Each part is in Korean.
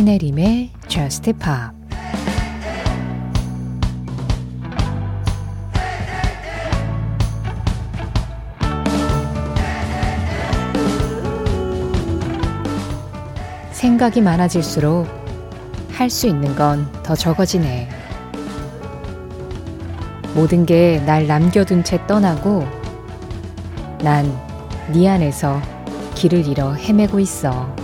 신혜림의 Just Pop 생각이 많아질수록 할 수 있는 건 더 적어지네. 모든 게 날 남겨둔 채 떠나고 난 네 안에서 길을 잃어 헤매고 있어.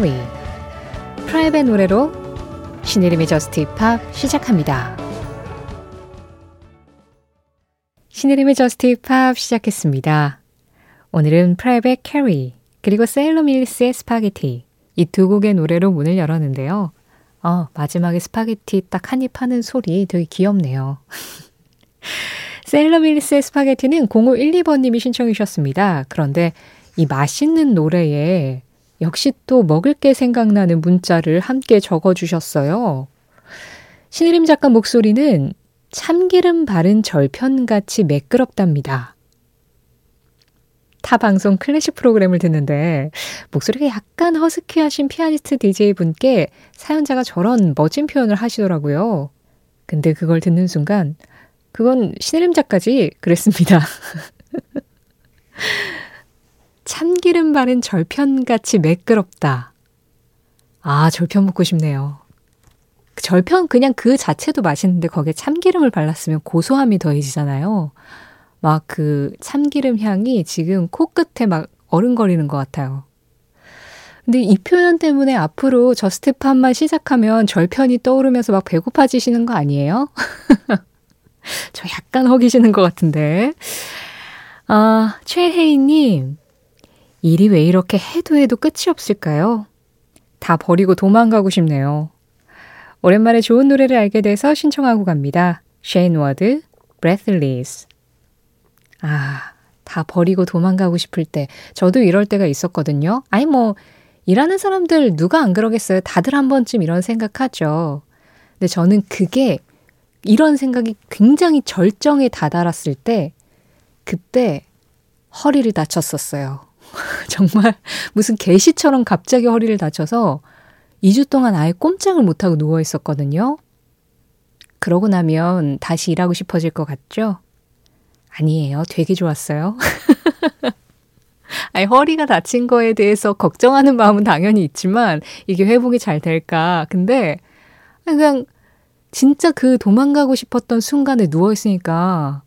캐리 프라이빗 노래로 신의림의 저스트 힙합 시작합니다. 신의림의 저스트 힙합 시작했습니다. 오늘은 프라이빗 캐리 그리고 세일러 밀스의 스파게티 이 두 곡의 노래로 문을 열었는데요. 어, 마지막에 스파게티 딱 한 입 하는 소리 되게 귀엽네요. 세일러 밀스의 스파게티는 0512번님이 신청해 주셨습니다. 그런데 이 맛있는 노래에 역시 또 먹을 게 생각나는 문자를 함께 적어주셨어요. 신혜림 작가 목소리는 참기름 바른 절편같이 매끄럽답니다. 타 방송 클래식 프로그램을 듣는데 목소리가 약간 허스키하신 피아니스트 DJ 분께 사연자가 저런 멋진 표현을 하시더라고요. 근데 그걸 듣는 순간 그건 신혜림 작가지 그랬습니다. 참기름 바른 절편같이 매끄럽다. 아, 절편 먹고 싶네요. 절편 그냥 그 자체도 맛있는데 거기에 참기름을 발랐으면 고소함이 더해지잖아요. 막 그 참기름 향이 지금 코끝에 막 어른거리는 것 같아요. 근데 이 표현 때문에 앞으로 Just Pop만 시작하면 절편이 떠오르면서 막 배고파지시는 거 아니에요? 저 약간 허기지는 것 같은데. 아, 최혜인님, 일이 왜 이렇게 해도 해도 끝이 없을까요? 다 버리고 도망가고 싶네요. 오랜만에 좋은 노래를 알게 돼서 신청하고 갑니다. 쉐인 워드, Breathless. 아, 다 버리고 도망가고 싶을 때, 저도 이럴 때가 있었거든요. 아니, 뭐, 일하는 사람들 누가 안 그러겠어요? 다들 한 번쯤 이런 생각하죠. 근데 저는 그게, 이런 생각이 굉장히 절정에 다다랐을 때, 그때 허리를 다쳤었어요. 정말 무슨 개시처럼 갑자기 허리를 다쳐서 2주 동안 아예 꼼짝을 못하고 누워 있었거든요. 그러고 나면 다시 일하고 싶어질 것 같죠? 아니에요. 되게 좋았어요. 아니, 허리가 다친 거에 대해서 걱정하는 마음은 당연히 있지만, 이게 회복이 잘 될까. 근데, 그냥, 진짜 그 도망가고 싶었던 순간에 누워있으니까,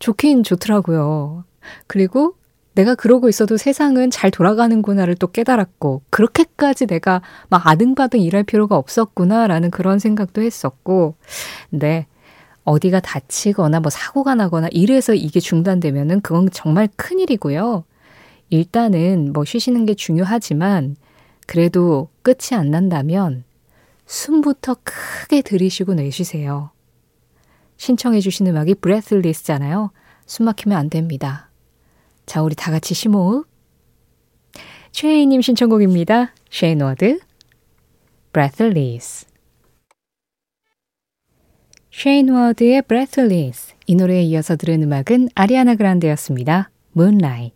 좋긴 좋더라고요. 그리고 내가 그러고 있어도 세상은 잘 돌아가는구나를 또 깨달았고, 그렇게까지 내가 막 아등바등 일할 필요가 없었구나라는 그런 생각도 했었고, 근데 어디가 다치거나 뭐 사고가 나거나 이래서 이게 중단되면은 그건 정말 큰일이고요. 일단은 뭐 쉬시는 게 중요하지만, 그래도 끝이 안 난다면 숨부터 크게 들이쉬고 내쉬세요. 신청해 주신 음악이 브레슬리스잖아요. 숨 막히면 안 됩니다. 자, 우리 다 같이 심호흡. 최혜인님 신청곡입니다. 쉐인 워드, Breathless. 쉐인 워드의 Breathless. 이 노래에 이어서 들은 음악은 아리아나 그란데였습니다. Moonlight.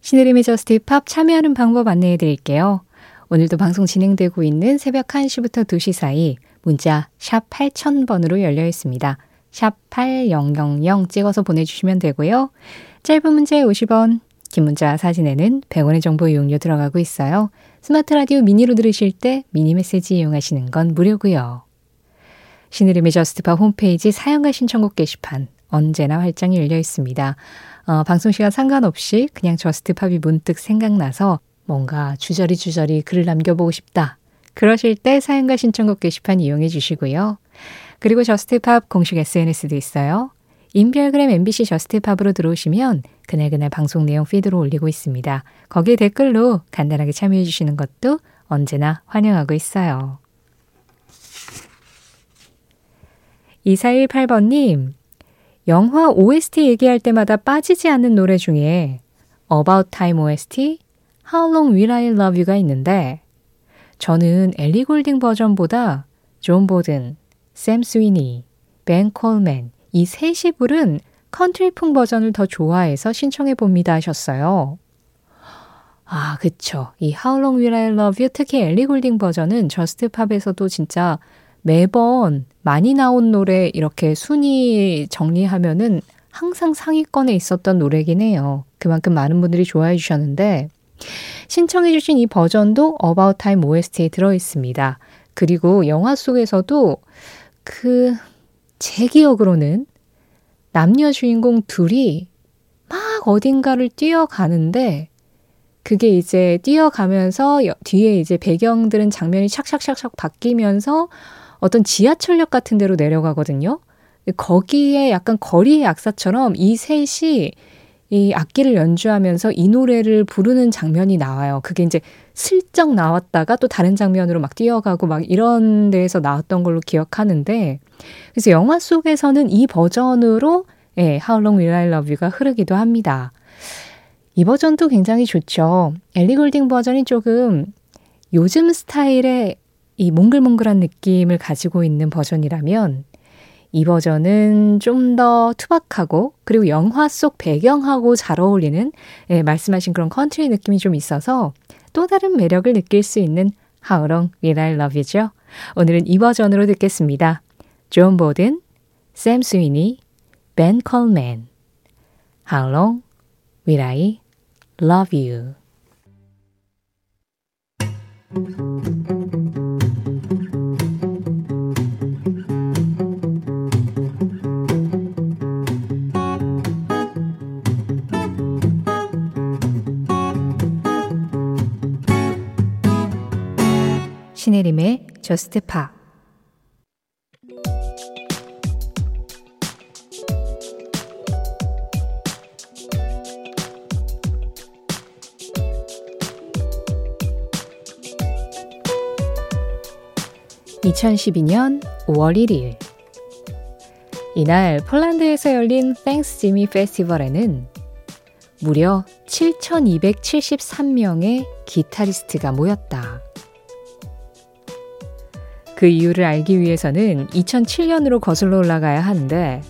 신혜림의 Just Pop 참여하는 방법 안내해 드릴게요. 오늘도 방송 진행되고 있는 새벽 1시부터 2시 사이 문자 샵 8000번으로 열려 있습니다. 샵 8000 찍어서 보내주시면 되고요. 짧은 문자 50원, 긴 문자 사진에는 100원의 정보 이용료 들어가고 있어요. 스마트 라디오 미니로 들으실 때 미니 메시지 이용하시는 건 무료고요. 신혜림의 JUST POP 홈페이지 사연과 신청곡 게시판 언제나 활짝 열려 있습니다. 어, 방송 시간 상관없이 그냥 JUST POP이 문득 생각나서 뭔가 주저리 주저리 글을 남겨보고 싶다. 그러실 때 사연과 신청곡 게시판 이용해 주시고요. 그리고 JUST POP 공식 SNS도 있어요. 인별그램 MBC 저스트팝으로 들어오시면 그날그날 방송 내용 피드로 올리고 있습니다. 거기에 댓글로 간단하게 참여해 주시는 것도 언제나 환영하고 있어요. 2418번님, 영화 OST 얘기할 때마다 빠지지 않는 노래 중에 About Time OST, How Long Will I Love You가 있는데 저는 엘리 골딩 버전보다 존 보든, 샘 스위니, 벤 콜맨 이 셋이 부른 컨트리풍 버전을 더 좋아해서 신청해 봅니다 하셨어요. 아, 그쵸. 이 How Long Will I Love You 특히 엘리 골딩 버전은 JUST POP에서도 진짜 매번 많이 나온 노래 이렇게 순위 정리하면은 항상 상위권에 있었던 노래긴 해요. 그만큼 많은 분들이 좋아해 주셨는데 신청해 주신 이 버전도 About Time OST에 들어 있습니다. 그리고 영화 속에서도 그 제 기억으로는 남녀 주인공 둘이 막 어딘가를 뛰어가는데 그게 이제 뛰어가면서 뒤에 이제 배경들은 장면이 샥샥샥샥 바뀌면서 어떤 지하철역 같은 데로 내려가거든요. 거기에 약간 거리의 약사처럼 이 셋이 이 악기를 연주하면서 이 노래를 부르는 장면이 나와요. 그게 이제 슬쩍 나왔다가 또 다른 장면으로 막 뛰어가고 막 이런 데에서 나왔던 걸로 기억하는데 그래서 영화 속에서는 이 버전으로 예, How Long Will I Love You가 흐르기도 합니다. 이 버전도 굉장히 좋죠. 엘리 골딩 버전이 조금 요즘 스타일의 이 몽글몽글한 느낌을 가지고 있는 버전이라면 이 버전은 좀 더 투박하고 그리고 영화 속 배경하고 잘 어울리는 예, 말씀하신 그런 컨트리 느낌이 좀 있어서 또 다른 매력을 느낄 수 있는 How Long Will I Love You죠. 오늘은 이 버전으로 듣겠습니다. 존 보든, 샘 스위니, 벤 콜맨 How Long Will I Love You 신혜림의 JUST POP 2012년 5월 1일 이날 폴란드에서 열린 Thanks Jimi Festival에는 무려 7,273명의 기타리스트가 모였다. 그 이유를 알기 위해서는 2007년으로 거슬러 올라가야 하는데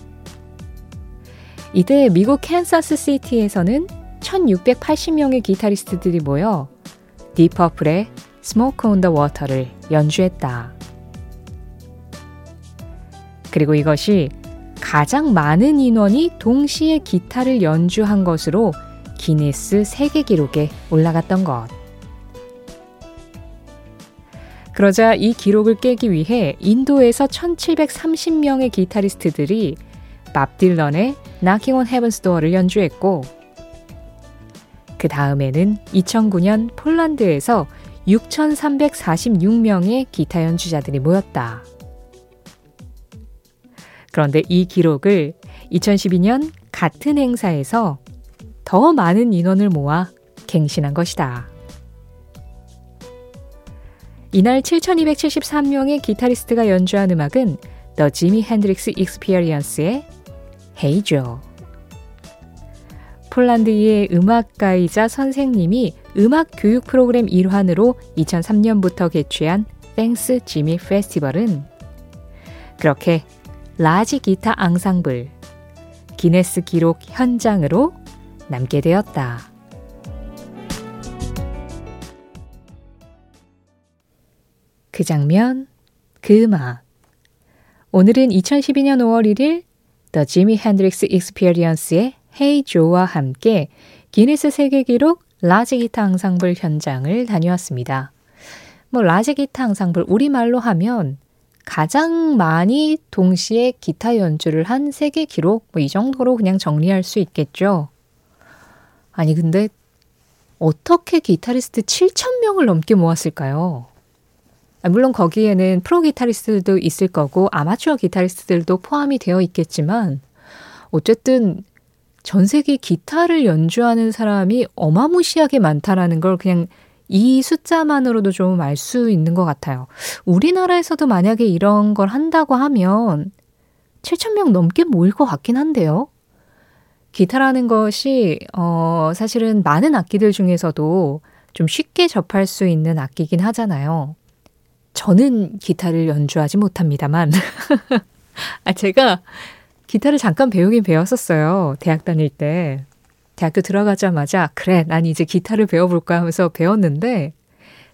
이때 미국 캔사스 시티에서는 1680명의 기타리스트들이 모여 Deep Purple의 Smoke on the Water를 연주했다. 그리고 이것이 가장 많은 인원이 동시에 기타를 연주한 것으로 기네스 세계 기록에 올라갔던 것. 그러자 이 기록을 깨기 위해 인도에서 1730명의 기타리스트들이 밥 딜런의 Knocking on Heaven's Door를 연주했고 그 다음에는 2009년 폴란드에서 6,346명의 기타 연주자들이 모였다. 그런데 이 기록을 2012년 같은 행사에서 더 많은 인원을 모아 갱신한 것이다. 이날 7,273명의 기타리스트가 연주한 음악은 The Jimi Hendrix Experience의 Hey Joe. 폴란드의 음악가이자 선생님이 음악 교육 프로그램 일환으로 2003년부터 개최한 Thanks Jimi Festival은 그렇게 large guitar ensemble 기네스 기록 현장으로 남게 되었다. 그 장면, 그 음악. 오늘은 2012년 5월 1일 The Jimi Hendrix Experience의 Hey Joe와 함께 기네스 세계 기록 large guitar ensemble 현장을 다녀왔습니다. 뭐 large guitar ensemble 우리말로 하면 가장 많이 동시에 기타 연주를 한 세계 기록 뭐 이 정도로 그냥 정리할 수 있겠죠. 아니 근데 어떻게 기타리스트 7천 명을 넘게 모았을까요? 아, 물론 거기에는 프로 기타리스트도 있을 거고 아마추어 기타리스트들도 포함이 되어 있겠지만 어쨌든 전 세계 기타를 연주하는 사람이 어마무시하게 많다라는 걸 그냥 이 숫자만으로도 좀 알 수 있는 것 같아요. 우리나라에서도 만약에 이런 걸 한다고 하면 7,000명 넘게 모일 것 같긴 한데요. 기타라는 것이, 어, 사실은 많은 악기들 중에서도 좀 쉽게 접할 수 있는 악기긴 하잖아요. 저는 기타를 연주하지 못합니다만, 아, 제가 기타를 잠깐 배우긴 배웠었어요. 대학 다닐 때. 대학교 들어가자마자, 그래, 난 이제 기타를 배워볼까 하면서 배웠는데,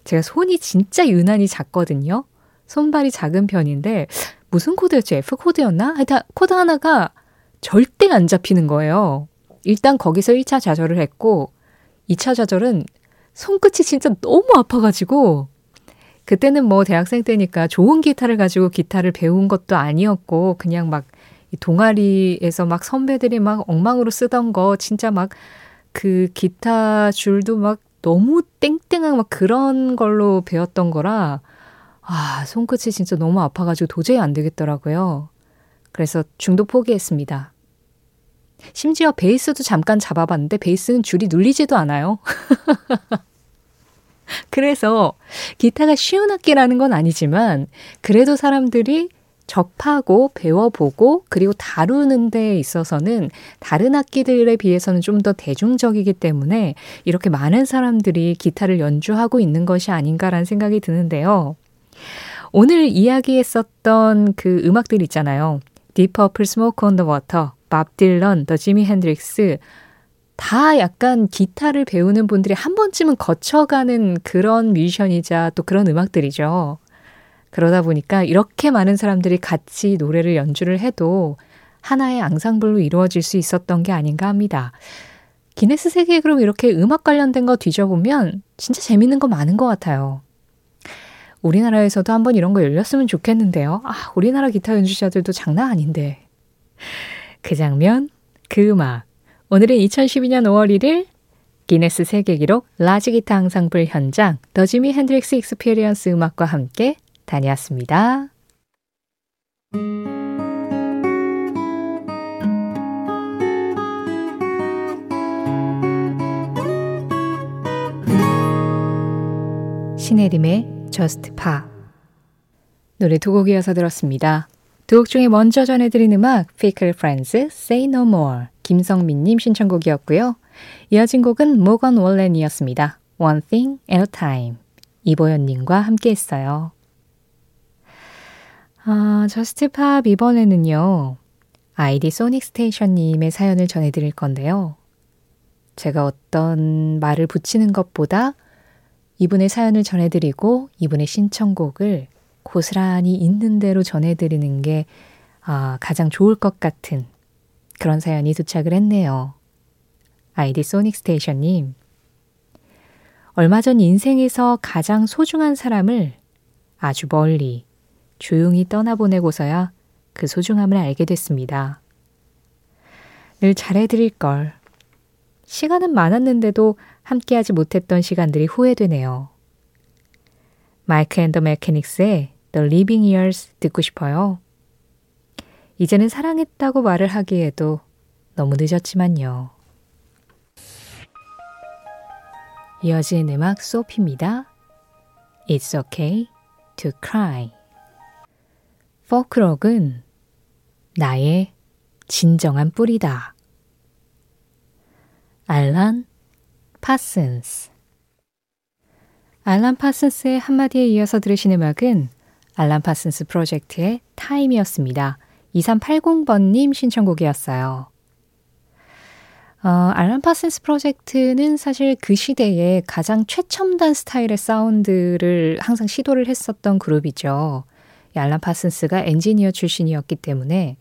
제가 손이 진짜 유난히 작거든요. 손발이 작은 편인데, 무슨 코드였지? F 코드였나? 하여튼 코드 하나가 절대 안 잡히는 거예요. 일단 거기서 1차 좌절을 했고, 2차 좌절은 손끝이 진짜 너무 아파가지고, 그때는 뭐 대학생 때니까 좋은 기타를 가지고 기타를 배운 것도 아니었고, 그냥 막 동아리에서 막 선배들이 막 엉망으로 쓰던 거, 진짜 막 그 기타 줄도 막 너무 땡땡한 막 그런 걸로 배웠던 거라, 아, 손끝이 진짜 너무 아파가지고 도저히 안 되겠더라고요. 그래서 중도 포기했습니다. 심지어 베이스도 잠깐 잡아봤는데 베이스는 줄이 눌리지도 않아요. 그래서 기타가 쉬운 악기라는 건 아니지만 그래도 사람들이 접하고 배워보고 그리고 다루는 데 있어서는 다른 악기들에 비해서는 좀 더 대중적이기 때문에 이렇게 많은 사람들이 기타를 연주하고 있는 것이 아닌가라는 생각이 드는데요. 오늘 이야기했었던 그 음악들 있잖아요. Deep Purple, Smoke on the Water, 밥 딜런, 더 지미 핸드릭스 다 약간 기타를 배우는 분들이 한 번쯤은 거쳐가는 그런 뮤지션이자 또 그런 음악들이죠. 그러다 보니까 이렇게 많은 사람들이 같이 노래를 연주를 해도 하나의 앙상블로 이루어질 수 있었던 게 아닌가 합니다. 기네스 세계 기록 이렇게 음악 관련된 거 뒤져보면 진짜 재밌는 거 많은 것 같아요. 우리나라에서도 한번 이런 거 열렸으면 좋겠는데요. 아, 우리나라 기타 연주자들도 장난 아닌데. 그 장면, 그 음악. 오늘은 2012년 5월 1일 기네스 세계 기록 large guitar ensemble 현장 The Jimi Hendrix Experience 음악과 함께 다녀왔습니다. 신혜림의 Just Pa 노래 두 곡 이어서 들었습니다. 두 곡 중에 먼저 전해드린 음악 Fickle Friends Say No More 김성민님 신청곡이었고요. 이어진 곡은 모건 월렌이었습니다. One Thing at a Time 이보연님과 함께 했어요. 아, JUST POP 이번에는요. 아이디 Sonic Station님의 사연을 전해드릴 건데요. 제가 어떤 말을 붙이는 것보다 이분의 사연을 전해드리고 이분의 신청곡을 고스란히 있는 대로 전해드리는 게 아, 가장 좋을 것 같은 그런 사연이 도착을 했네요. 아이디 소닉 스테이션님. 얼마 전 인생에서 가장 소중한 사람을 아주 멀리 조용히 떠나보내고서야 그 소중함을 알게 됐습니다. 늘 잘해드릴 걸. 시간은 많았는데도 함께하지 못했던 시간들이 후회되네요. 마이크 앤더 메케닉스의 The Living Years 듣고 싶어요. 이제는 사랑했다고 말을 하기에도 너무 늦었지만요. 이어진 음악 소피입니다. It's okay to cry. 포크록은 나의 진정한 뿌리다. 알란 파슨스 알란 파슨스의 한마디에 이어서 들으신 음악은 Alan Parsons Project의 Time이었습니다. 2380번님 신청곡이었어요. 어, Alan Parsons Project는 사실 그 시대에 가장 최첨단 스타일의 사운드를 항상 시도를 했었던 그룹이죠. 알란 파슨스가 엔지니어 출신이었기 때문에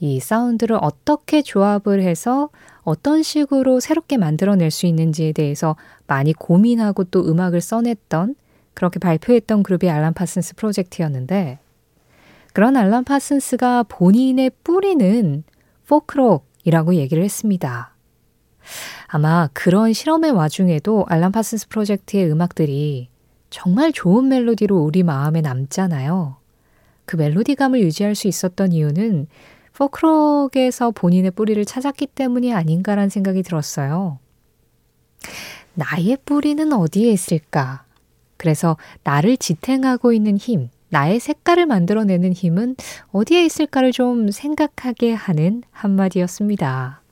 이 사운드를 어떻게 조합을 해서 어떤 식으로 새롭게 만들어낼 수 있는지에 대해서 많이 고민하고 또 음악을 써냈던 그렇게 발표했던 그룹이 Alan Parsons Project였는데 그런 알란 파슨스가 본인의 뿌리는 포크록이라고 얘기를 했습니다. 아마 그런 실험의 와중에도 Alan Parsons Project의 음악들이 정말 좋은 멜로디로 우리 마음에 남잖아요. 그 멜로디감을 유지할 수 있었던 이유는 포크록에서 본인의 뿌리를 찾았기 때문이 아닌가라는 생각이 들었어요. 나의 뿌리는 어디에 있을까? 그래서 나를 지탱하고 있는 힘, 나의 색깔을 만들어내는 힘은 어디에 있을까를 좀 생각하게 하는 한마디였습니다.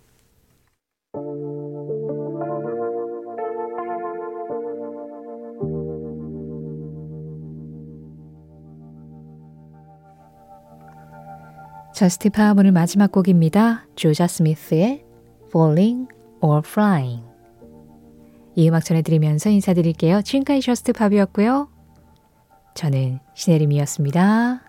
저스티 파 오늘 마지막 곡입니다. 조자 스미스의 Falling or Flying. 이 음악 전해드리면서 인사드릴게요. 지금까지 저스트 팝이었고요. 저는 신혜림이었습니다.